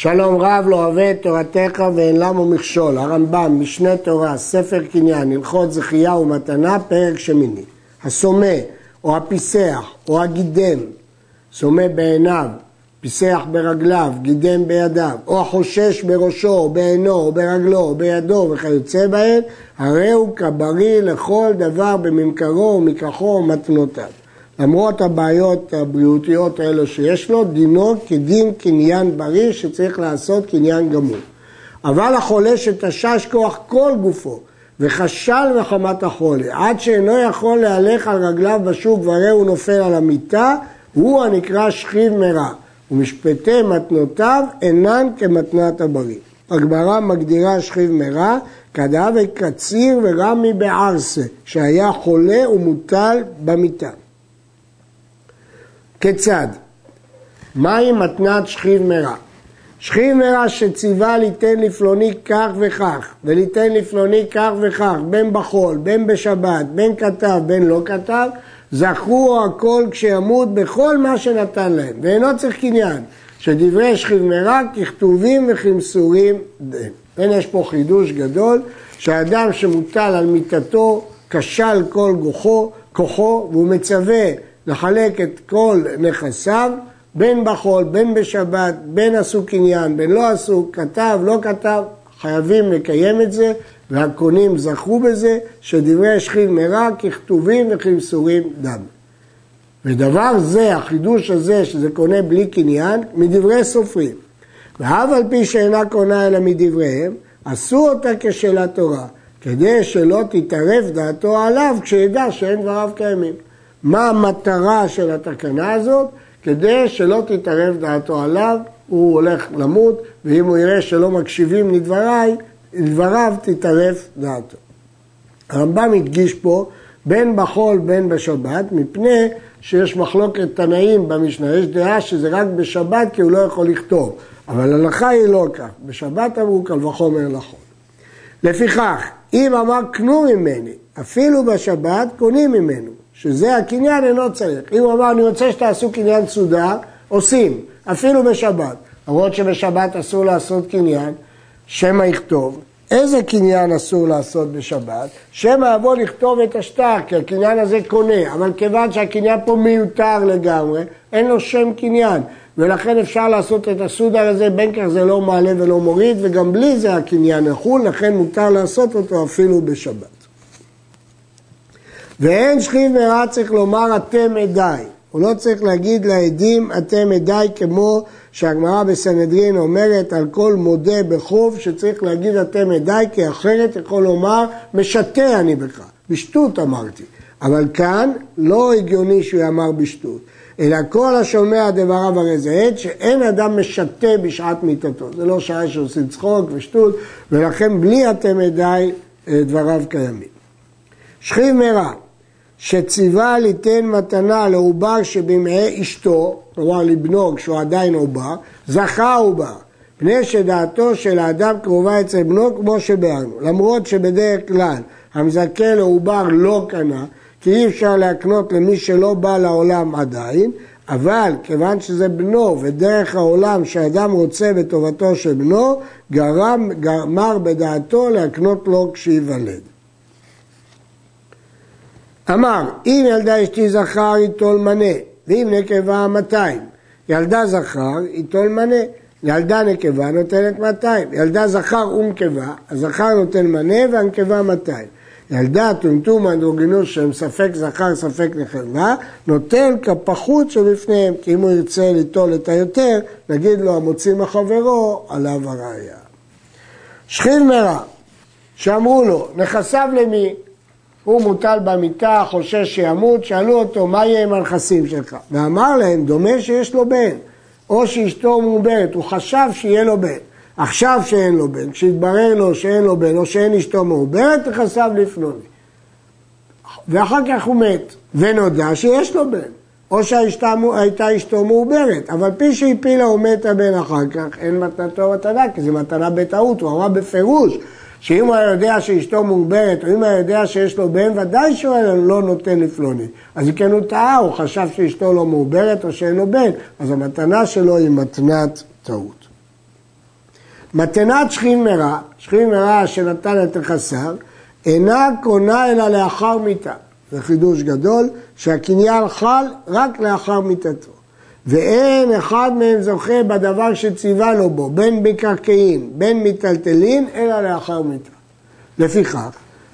שלום רב לא אוהב את תורתך ואין למו מכשול, הרמב"ם, משנה תורה, ספר קניין, הלכות זכייה ומתנה, פרק שמיני. הסומה, או הפיסח, או הגידם, סומה בעיניו, פיסח ברגליו, גידם בידיו, או החושש בראשו, או בעינו, או ברגלו, או בידו, וכיוצא בהן, הרי הוא כבריא לכל דבר בממכרו ומכחו ומתנותיו. למרות הבעיות הבריאותיות האלו שיש לו, דינו כדין קניין בריא שצריך לעשות קניין גמור. אבל החולה שתשש כוח כל גופו וחשל מחמת החולה, עד שאינו יכול להלך על רגליו בשוק והרי הוא נופל על המיטה, הוא הנקרא שכיב מרע, ומשפטי מתנותיו אינן כמתנת הבריא. הגמרא מגדירה שכיב מרע כדאב וקציר ורמי בערסה, שהיה חולה ומוטל במיטה. כיצד? מהי מתנת שכיב מרע? שכיב מרע שציווה ליתן לפלוני כך וכך, וליתן לפלוני כך וכך, בין בחול, בין בשבת, בין כתב, בין לא כתב, זכו הכל כשימות בכל מה שנתן להם, ואינו צריך קניין, שדברי שכיב מרע ככתובים וכמסורים דין. כן, יש פה חידוש גדול, שהאדם שמוטל על מיטתו כשל כל כוחו, כוחו, והוא מצווה לחלק את כל נכסיו, בין בחול, בין בשבת, בין עסוק עניין, בין לא עסוק, כתב, לא כתב, חייבים לקיים את זה, והקונים זכו בזה, שדברי שכיב מרע ככתובים וכמסורים דם. ודבר זה, החידוש הזה, שזה קונה בלי קניין, מדברי סופרים. ואף על פי שאינה קונה אלא מדבריהם, עשו אותה כשאלת תורה, כדי שלא תתערב דעתו עליו כשידע שאין דבריו קיימים. מה המטרה של התקנה הזאת? כדי שלא תתערב דעתו עליו, הוא הולך למות, ואם הוא יראה שלא מקשיבים לדבריי, לדבריו תתערב דעתו. הרמב"ם הדגיש פה בין בחול בין בשבת, מפני שיש מחלוקת תנאים במשנה, יש דעה שזה רק בשבת כי הוא לא יכול לכתוב, אבל הלכה היא לא כך, בשבת אמרו קל וחומר לחול. לפיכך, אם אמר קנו ממני, אפילו בשבת קונים ממנו, שזה הקניין אינו צריך. אם הוא אמר, אני רוצה שתעשו קניין סודר, עושים, אפילו בשבת. למרות שבשבת אסור לעשות קניין, שמא יכתוב. איזה קניין אסור לעשות בשבת? שמא יבוא לכתוב את השטר, כי הקניין הזה קונה, אבל כיוון שהקניין פה מיותר לגמרי, אין לו שם קניין, ולכן אפשר לעשות את הסודר הזה, בין כך זה לא מעלה ולא מוריד, וגם בלי זה הקניין יחול, לכן מותר לעשות אותו אפילו בשבת. ואין שכיב מרע צריך לומר אתם עדיי. הוא לא צריך להגיד לעדים אתם עדיי כמו שהגמרא בסנהדרין אומרת על כל מודה בחוב שצריך להגיד אתם עדיי כי אחרת יכול לומר משתה אני בך. בשטות אמרתי. אבל כאן לא הגיוני שהוא יאמר בשטות. אלא כל השומע דבריו הרי זה עת שאין אדם משתה בשעת מיתתו. זה לא שעה שעושים צחוק ושטות, ולכן בלי אתם עדיי דבריו קיימים. שכיב מרע שציווה ליתן מתנה לעובר שבמעי אשתו, כלומר לבנו כשהוא עדיין עובר, זכה עובר, פני שדעתו של האדם קרובה אצל בנו כמו שביארנו, למרות שבדרך כלל המזכה לעובר לא קנה, כי אי אפשר להקנות למי שלא בא לעולם עדיין, אבל כיוון שזה בנו ודרך העולם שאדם רוצה בטובתו של בנו, גרם, גמר בדעתו להקנות לו כשייוולד. אמר, אם ילדה אשתי זכר ייטול מנה, ואם נקבה 200. ילדה זכר ייטול מנה, ילדה נקבה נותנת 200. ילדה זכר ונקבה, הזכר נותן מנה והנקבה 200. ילדה טומטום אנדרוגינוס שהם ספק זכר ספק נקבה, נותן כפחות שבפניהם, כי אם הוא ירצה ליטול את היותר, נגיד לו המוציא מחברו, עליו הראייה. שכיב מרע, שאמרו לו, נכסיו למי? הוא מוטל במיטה, חושש שימות, שאלו אותו, מה יהיה עם הנכסים שלך? ואמר להם, דומה שיש לו בן, או שאשתו מעוברת, הוא חשב שיהיה לו בן. עכשיו שאין לו בן, כשהתברר לו שאין לו בן, או שאין אשתו מעוברת, נכסיו לפלוני. ואחר כך הוא מת, ונודע שיש לו בן. או שהייתה אשתו מעוברת, אבל פי שהפילה הוא מת הבן אחר כך, אין מתנתו מתנה, כי זו מתנה בטעות, הוא אמר בפירוש שאם הוא היה יודע שאשתו מעוברת, או אם היה יודע שיש לו בן, ודאי שהוא לא נותן לפלוני. אז כן הוא טעה, הוא חשב שאשתו לא מעוברת או שאין לו בן, אז המתנה שלו היא מתנת טעות. מתנת שכין מרע, שכין מרע שנתן את נכסיו, אינה קונה אלא לאחר מיתה. זה חידוש גדול, שהקניין חל רק לאחר מיתתו. ואין אחד מהם זוכה בדבר שציווה לו בו, בין מקרקעין, בין מיטלטלין, אלא לאחר מיתה. לפיכך,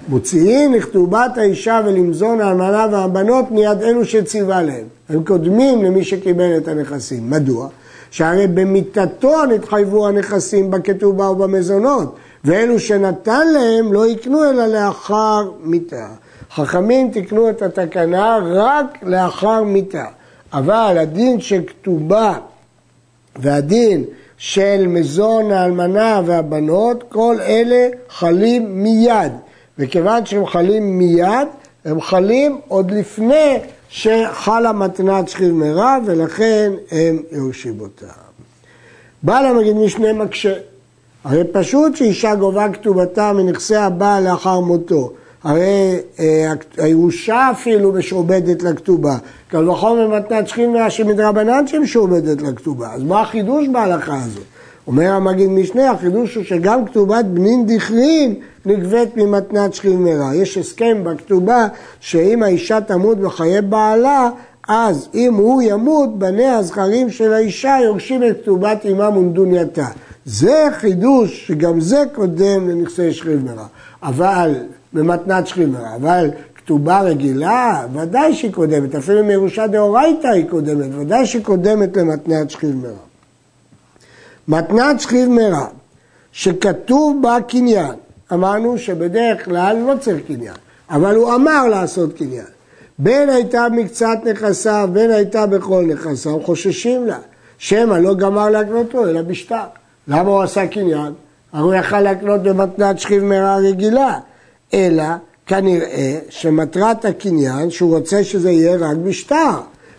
מוציאים לכתובת האישה ולמזון האלמנה והבנות מיד אלו שציווה להם. הם קודמים למי שקיבל את הנכסים. מדוע? שהרי במיתתו נתחייבו הנכסים בכתובה ובמזונות, ואלו שנתן להם לא יקנו אלא לאחר מיתה. חכמים תיקנו את התקנה רק לאחר מיתה, אבל הדין של כתובה והדין של מזון האלמנה והבנות, כל אלה חלים מיד. וכיוון שהם חלים מיד, הם חלים עוד לפני שחלה מתנת שכיב מרע, ולכן הם יורשים אותם. בעל המגיד משנה מקשה. הרי פשוט שאישה גובה כתובתה מנכסי הבעל לאחר מותו. הרי אה, הירושה אפילו משועבדת לכתובה. קל וחומר מתנת שכינה שמדרבנן שמשועבדת לכתובה. אז מה החידוש בהלכה הזאת? אומר המגיד משנה, החידוש הוא שגם כתובת בנין דכרין נגבית ממתנת שכיב מרע. יש הסכם בכתובה שאם האישה תמות בחיי בעלה, אז אם הוא ימות, בניה הזכרים של האישה יורשים את כתובת אימם ונדונייתה. זה חידוש שגם זה קודם לנכסי שכיב מרע. אבל במתנת שכינה, אבל כתובה רגילה, ודאי שהיא קודמת, אפילו מירושה דאורייתא היא קודמת, ודאי שהיא קודמת למתנת שכיב מרע. מתנת שכיב מרע, שכתוב בה קניין, אמרנו שבדרך כלל לא צריך קניין, אבל הוא אמר לעשות קניין. בין הייתה מקצת נכסיו, בין הייתה בכל נכסיו, חוששים לה. שמא לא גמר להקנותו, אלא בשטר. למה הוא עשה קניין? הרי הוא יכל להקנות במתנת שכיב מרע רגילה. אלא כנראה שמטרת הקניין שהוא רוצה שזה יהיה רק בשטר.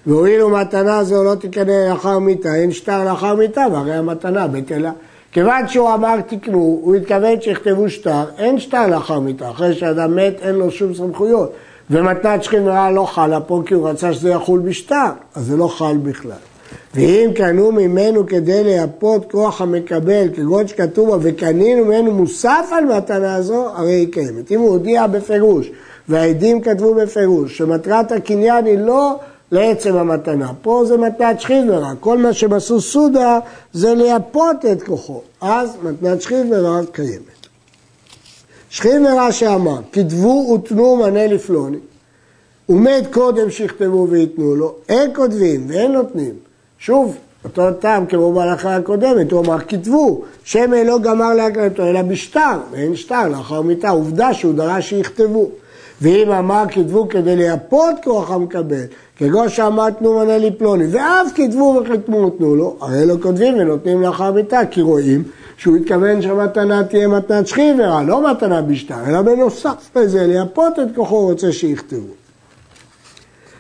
והואיל ומתנה זו לא תקנה לאחר מיתה, אין שטר לאחר מיתה, והרי המתנה בטלה. כיוון שהוא אמר תקנו, הוא התכוון שיכתבו שטר, אין שטר לאחר מיתה, אחרי שאדם מת אין לו שום סמכויות. ומתנת שכינה לא חלה פה כי הוא רצה שזה יחול בשטר, אז זה לא חל בכלל. ואם קנו ממנו כדי לייפות כוח המקבל, כגון שכתוב בה, וקנינו ממנו מוסף על מתנה זו, הרי היא קיימת. אם הוא הודיע בפירוש, והעדים כתבו בפירוש, שמטרת הקניין היא לא לעצם המתנה. פה זה מתנת שכיב כל מה שבסו סודה זה לייפות את כוחו. אז מתנת שכיב קיימת. שכיב שאמר, כתבו ותנו מנה לפלוני. הוא מת קודם שיכתבו וייתנו לו, אין כותבים ואין נותנים. שוב, אותו טעם כמו בהלכה הקודמת, הוא אמר כתבו, שמן לא גמר להקלטו אלא בשטר, ואין שטר לאחר מיתה, עובדה שהוא דרש שיכתבו. ואם אמר כתבו כדי לייפות כוח המקבל, כגון שאמר תנו מנה לפלוני, ואף כתבו וחתמו תנו לו, הרי לא כותבים ונותנים לאחר מיתה, כי רואים שהוא התכוון שהמתנה תהיה מתנת שכיברה, לא מתנה בשטר, אלא בנוסף לזה, לייפות את כוחו רוצה שיכתבו.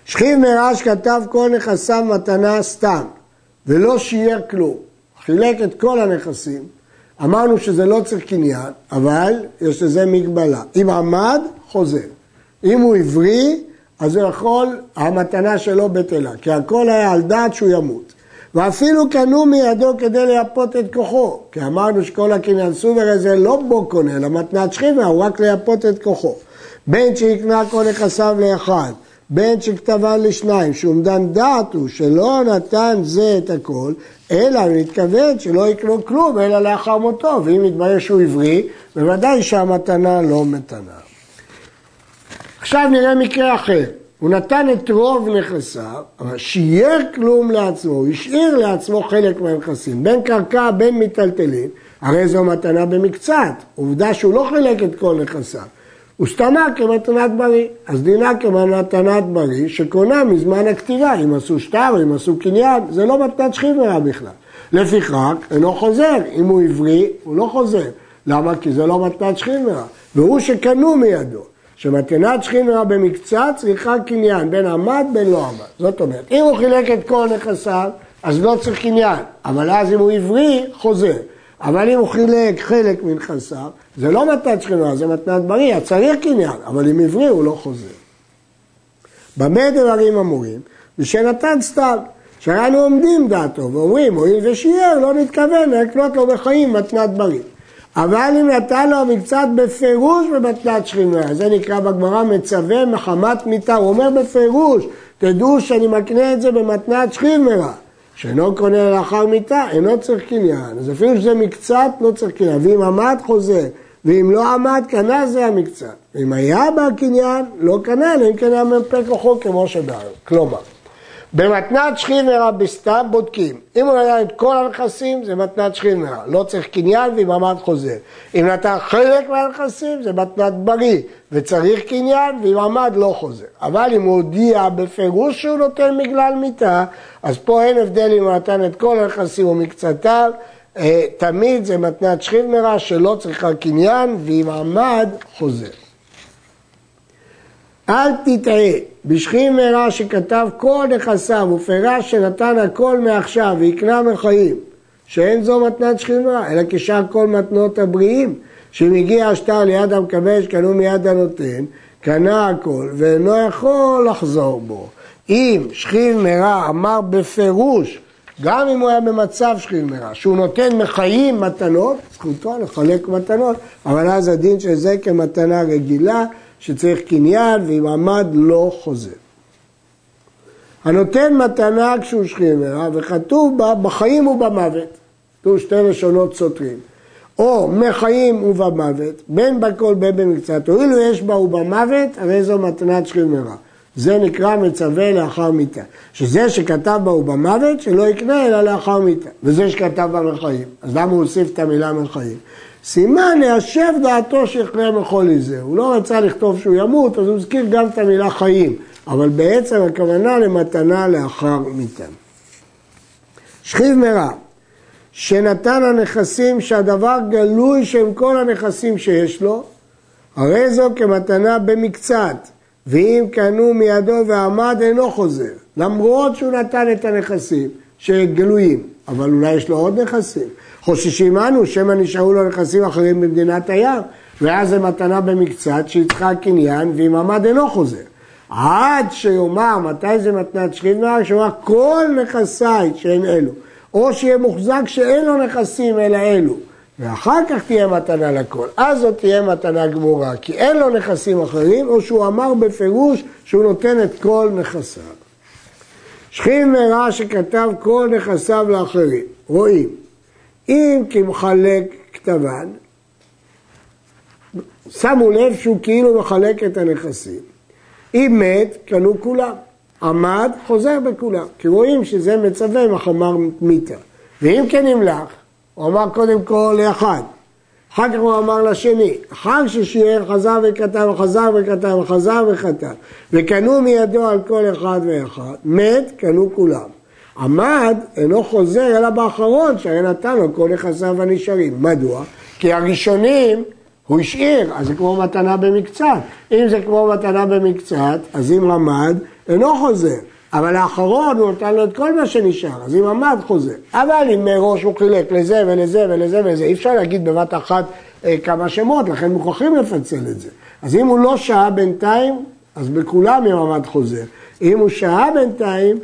שכיב מרש כתב כל נכסיו מתנה סתם, ולא שייר כלום. חילק את כל הנכסים. אמרנו שזה לא צריך קניין, אבל יש לזה מגבלה. אם עמד, חוזר. אם הוא עברי, אז הוא יכול, המתנה שלו בטלה, כי הכל היה על דעת שהוא ימות. ואפילו קנו מידו כדי לייפות את כוחו, כי אמרנו שכל הקניין סובר הזה לא בו קונה, אלא מתנת שכיבה, הוא רק לייפות את כוחו. בין שיקנה כל נכסיו לאחד, בין שכתבן לשניים, שאומדן דעת הוא שלא נתן זה את הכל, אלא הוא מתכוון שלא יקנו כלום, אלא לאחר מותו, ואם יתברר שהוא עברי, בוודאי שהמתנה לא מתנה. עכשיו נראה מקרה אחר. הוא נתן את רוב נכסיו, אבל שייר כלום לעצמו, הוא השאיר לעצמו חלק מהנכסים, בין קרקע בין מיטלטלין, הרי זו מתנה במקצת, עובדה שהוא לא חילק את כל נכסיו. וסתמה כמתנת בריא. אז דינה כמתנת בריא שקונה מזמן הכתיבה, אם עשו שטר, אם עשו קניין, זה לא מתנת שכיברה בכלל. לפיכך, אינו חוזר. אם הוא עברי, הוא לא חוזר. למה? כי זה לא מתנת שכיברה. והוא שקנו מידו. שמתנת שכיברה במקצת צריכה קניין, בין עמד בין לא עמד. זאת אומרת, אם הוא חילק את כל נכסיו, אז לא צריך קניין. אבל אז אם הוא עברי, חוזר. אבל אם הוא חילק חלק מנכסיו, זה לא מתנת שכינה, זה מתנת בריא, צריך קניין, אבל אם עברי הוא לא חוזר. במה דברים אמורים? ושנתן סתם, שהרי אנו עומדים דעתו ואומרים, הואיל ושיער, לא נתכוון להקנות לו בחיים מתנת בריא. אבל אם נתן לו מקצת בפירוש במתנת שכינה, זה נקרא בגמרא מצווה מחמת מיתה, הוא אומר בפירוש, תדעו שאני מקנה את זה במתנת שכינה, שאינו קונה לאחר מיתה, אינו צריך קניין, אז אפילו שזה מקצת, לא צריך קניין, ואם עמד חוזר, ואם לא עמד, קנה זה המקצת, ואם היה בה קניין, לא קנה, אלא אם כן היה מפה כוחו כמו שבארץ, כלומר במתנת שכיב בסתם בודקים. אם הוא נתן את כל הנכסים זה מתנת שכיב לא צריך קניין ועם עמד חוזר. אם נתן חלק מהנכסים זה מתנת בריא וצריך קניין ועם עמד לא חוזר. אבל אם הוא הודיע בפירוש שהוא נותן בגלל מיתה, אז פה אין הבדל אם הוא נתן את כל הנכסים או מקצתיו, אה, תמיד זה מתנת שכיב שלא צריכה קניין ועם עמד חוזר. אל תטעה, בשכיב מרע שכתב כל נכסיו ופירש שנתן הכל מעכשיו ויקנה מחיים, שאין זו מתנת שכיב מרע, אלא כשאר כל מתנות הבריאים, שאם הגיע השטר ליד המקבל שקנו מיד הנותן, קנה הכל ואינו יכול לחזור בו. אם שכיב מרע אמר בפירוש, גם אם הוא היה במצב שכיב מרע, שהוא נותן מחיים מתנות, זכותו לחלק מתנות, אבל אז הדין של זה כמתנה רגילה, שצריך קניין ואם עמד לא חוזר. הנותן מתנה כשהוא שכינה וכתוב בה בחיים ובמוות, כתוב שתי לשונות סותרים, או מחיים ובמוות, בין בכל בין במקצת, הואילו יש בה ובמוות, הרי זו מתנת שכינה. זה נקרא מצווה לאחר מיתה. שזה שכתב בה ובמוות, שלא יקנה אלא לאחר מיתה. וזה שכתב בה מחיים. אז למה הוא הוסיף את המילה מחיים? סימן ליישב דעתו שיחלה מכל איזה. הוא לא רצה לכתוב שהוא ימות, אז הוא הזכיר גם את המילה חיים. אבל בעצם הכוונה למתנה לאחר מיתה. שכיב מרע, שנתן הנכסים שהדבר גלוי שהם כל הנכסים שיש לו, הרי זו כמתנה במקצת, ואם קנו מידו ועמד אינו חוזר, למרות שהוא נתן את הנכסים שגלויים, אבל אולי יש לו עוד נכסים. חוששים אנו שמא נשארו לו נכסים אחרים במדינת הים, ואז זה מתנה במקצת שהיא צריכה קניין ואם עמד אינו חוזר. עד שיאמר מתי זה מתנת שכיב נהר, שיאמר כל נכסיי שאין אלו, או שיהיה מוחזק שאין לו נכסים אלא אלו, ואחר כך תהיה מתנה לכל. אז זאת תהיה מתנה גמורה, כי אין לו נכסים אחרים, או שהוא אמר בפירוש שהוא נותן את כל נכסיו. שכיב מרע שכתב כל נכסיו לאחרים, רואים אם כמחלק כתבן, שמו לב שהוא כאילו מחלק את הנכסים. אם מת, קנו כולם. עמד, חוזר בכולם. כי רואים שזה מצווה מחמר מיתה. ואם כן נמלך, הוא אמר קודם כל לאחד. אחר כך הוא אמר לשני, אחר ששיער חזר וכתב, חזר וכתב, חזר וכתב, וקנו מידו על כל אחד ואחד, מת, קנו כולם. עמד אינו חוזר אלא באחרון שהרי נתן לו כל נכסיו הנשארים. מדוע? כי הראשונים הוא השאיר, אז זה כמו מתנה במקצת. אם זה כמו מתנה במקצת, אז אם עמד, אינו חוזר. אבל האחרון הוא נתן לו את כל מה שנשאר, אז אם עמד חוזר. אבל אם מראש הוא חילק לזה ולזה ולזה ולזה, אי אפשר להגיד בבת אחת אה, כמה שמות, לכן מוכרחים לפצל את זה. אז אם הוא לא שהה בינתיים, אז בכולם אם עמד חוזר. אם הוא שהה בינתיים,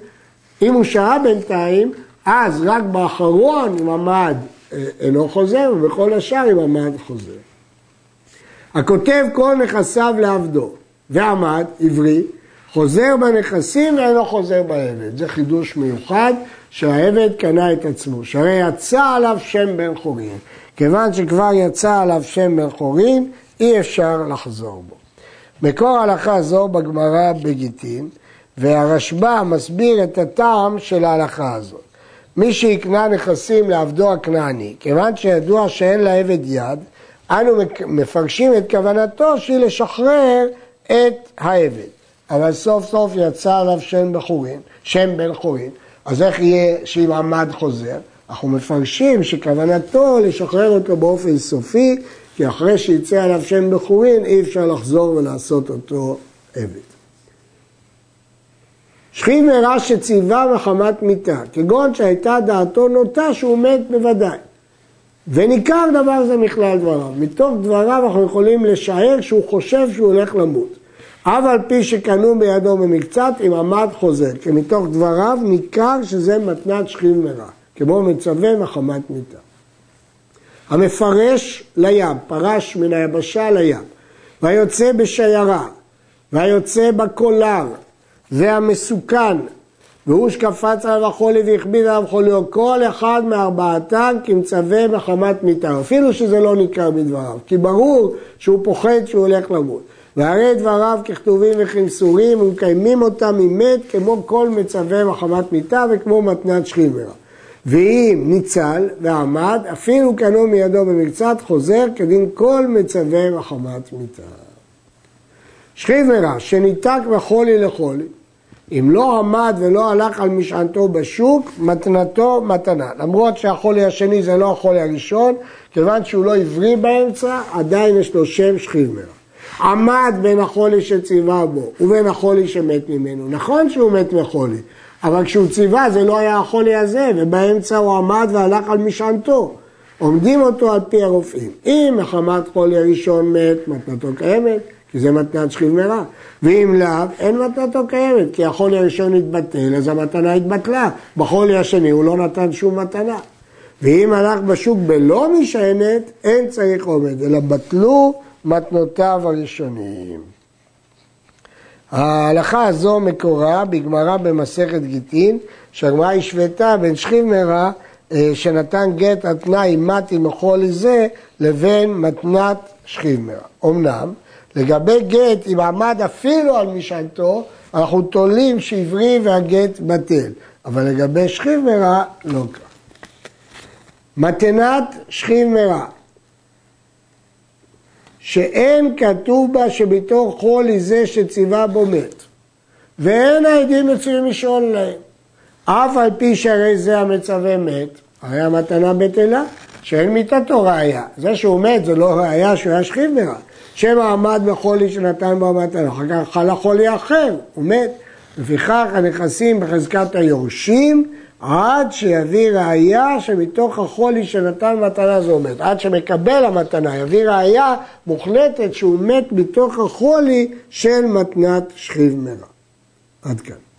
אם הוא שהה בינתיים, אז רק באחרון אם עמד אה, אינו חוזר, ובכל השאר אם עמד חוזר. הכותב כל נכסיו לעבדו, ועמד, עברי, חוזר בנכסים ואינו חוזר בעבד. זה חידוש מיוחד שהעבד קנה את עצמו, שהרי יצא עליו שם בן חורין. כיוון שכבר יצא עליו שם בן חורין, אי אפשר לחזור בו. מקור הלכה זו בגמרא בגיטין, והרשב"א מסביר את הטעם של ההלכה הזאת. מי שיקנה נכסים לעבדו הכנעני, כיוון שידוע שאין לעבד יד, אנו מפרשים את כוונתו שהיא לשחרר את העבד. אבל סוף סוף יצא עליו שם בחורין, שם בן חורין, אז איך יהיה שאם עמד חוזר? אנחנו מפרשים שכוונתו לשחרר אותו באופן סופי, כי אחרי שיצא עליו שם בחורין אי אפשר לחזור ולעשות אותו עבד. שכיב מרע שציווה מחמת מיתה, כגון שהייתה דעתו נוטה שהוא מת בוודאי. וניכר דבר זה מכלל דבריו. מתוך דבריו אנחנו יכולים לשער שהוא חושב שהוא הולך למות. אף על פי שקנו בידו במקצת, אם עמד חוזר, כי מתוך דבריו ניכר שזה מתנת שכיב מרע, כמו מצווה מחמת מיתה. המפרש לים, פרש מן היבשה לים, והיוצא בשיירה, והיוצא בקולר, והמסוכן, והוא שקפץ עליו החולי והכביד עליו חוליו, כל אחד מארבעתם כמצווה מחמת מיתה, אפילו שזה לא ניכר בדבריו, כי ברור שהוא פוחד שהוא הולך למות. והרי דבריו ככתובים וכמסורים ומקיימים אותם ממת כמו כל מצווה מחמת מיתה וכמו מתנת שכימרה. ואם ניצל ועמד, אפילו קנו מידו במקצת, חוזר כדין כל מצווה מחמת מיתה. שכימרה שניתק מחולי לחולי, אם לא עמד ולא הלך על משענתו בשוק, מתנתו מתנה. למרות שהחולי השני זה לא החולי הראשון, כיוון שהוא לא עברי באמצע, עדיין יש לו שם שכימרה. עמד בין החולי שציווה בו ובין החולי שמת ממנו. נכון שהוא מת מחולי, אבל כשהוא ציווה זה לא היה החולי הזה, ובאמצע הוא עמד והלך על משענתו. עומדים אותו על פי הרופאים. אם מחמת חולי הראשון מת, מתנתו קיימת, כי זה מתנת שכיב מרע. ואם לאו, אין מתנתו קיימת, כי החולי הראשון התבטל, אז המתנה התבטלה. בחולי השני הוא לא נתן שום מתנה. ואם הלך בשוק בלא משענת, אין צריך עומד, אלא בטלו מתנותיו הראשונים. ההלכה הזו מקורה בגמרא במסכת גיטין, שהגמרא השוותה בין שכיב מרע אה, שנתן גט על תנאי מתי מחולי זה לבין מתנת שכיב מרע. אמנם, לגבי גט, אם עמד אפילו על משענתו, אנחנו תולים שעברי והגט בטל, אבל לגבי שכיב מרע, לא כך. מתנת שכיב מרע שאין כתוב בה שבתור חולי זה שציווה בו מת, ואין העדים מצויים לשאול להם. אף על פי שהרי זה המצווה מת, הרי המתנה בטלה, שאין מיתתו ראייה. זה שהוא מת זה לא ראייה שהוא היה שכיב מרע. שמא עמד בחולי שנתן בו המתנה, אחר כך חלה חולי אחר, הוא מת. לפיכך הנכסים בחזקת היורשים עד שיביא ראייה שמתוך החולי שנתן מתנה זו מת. עד שמקבל המתנה, יביא ראייה מוחלטת שהוא מת מתוך החולי של מתנת שכיב מרע. עד כאן.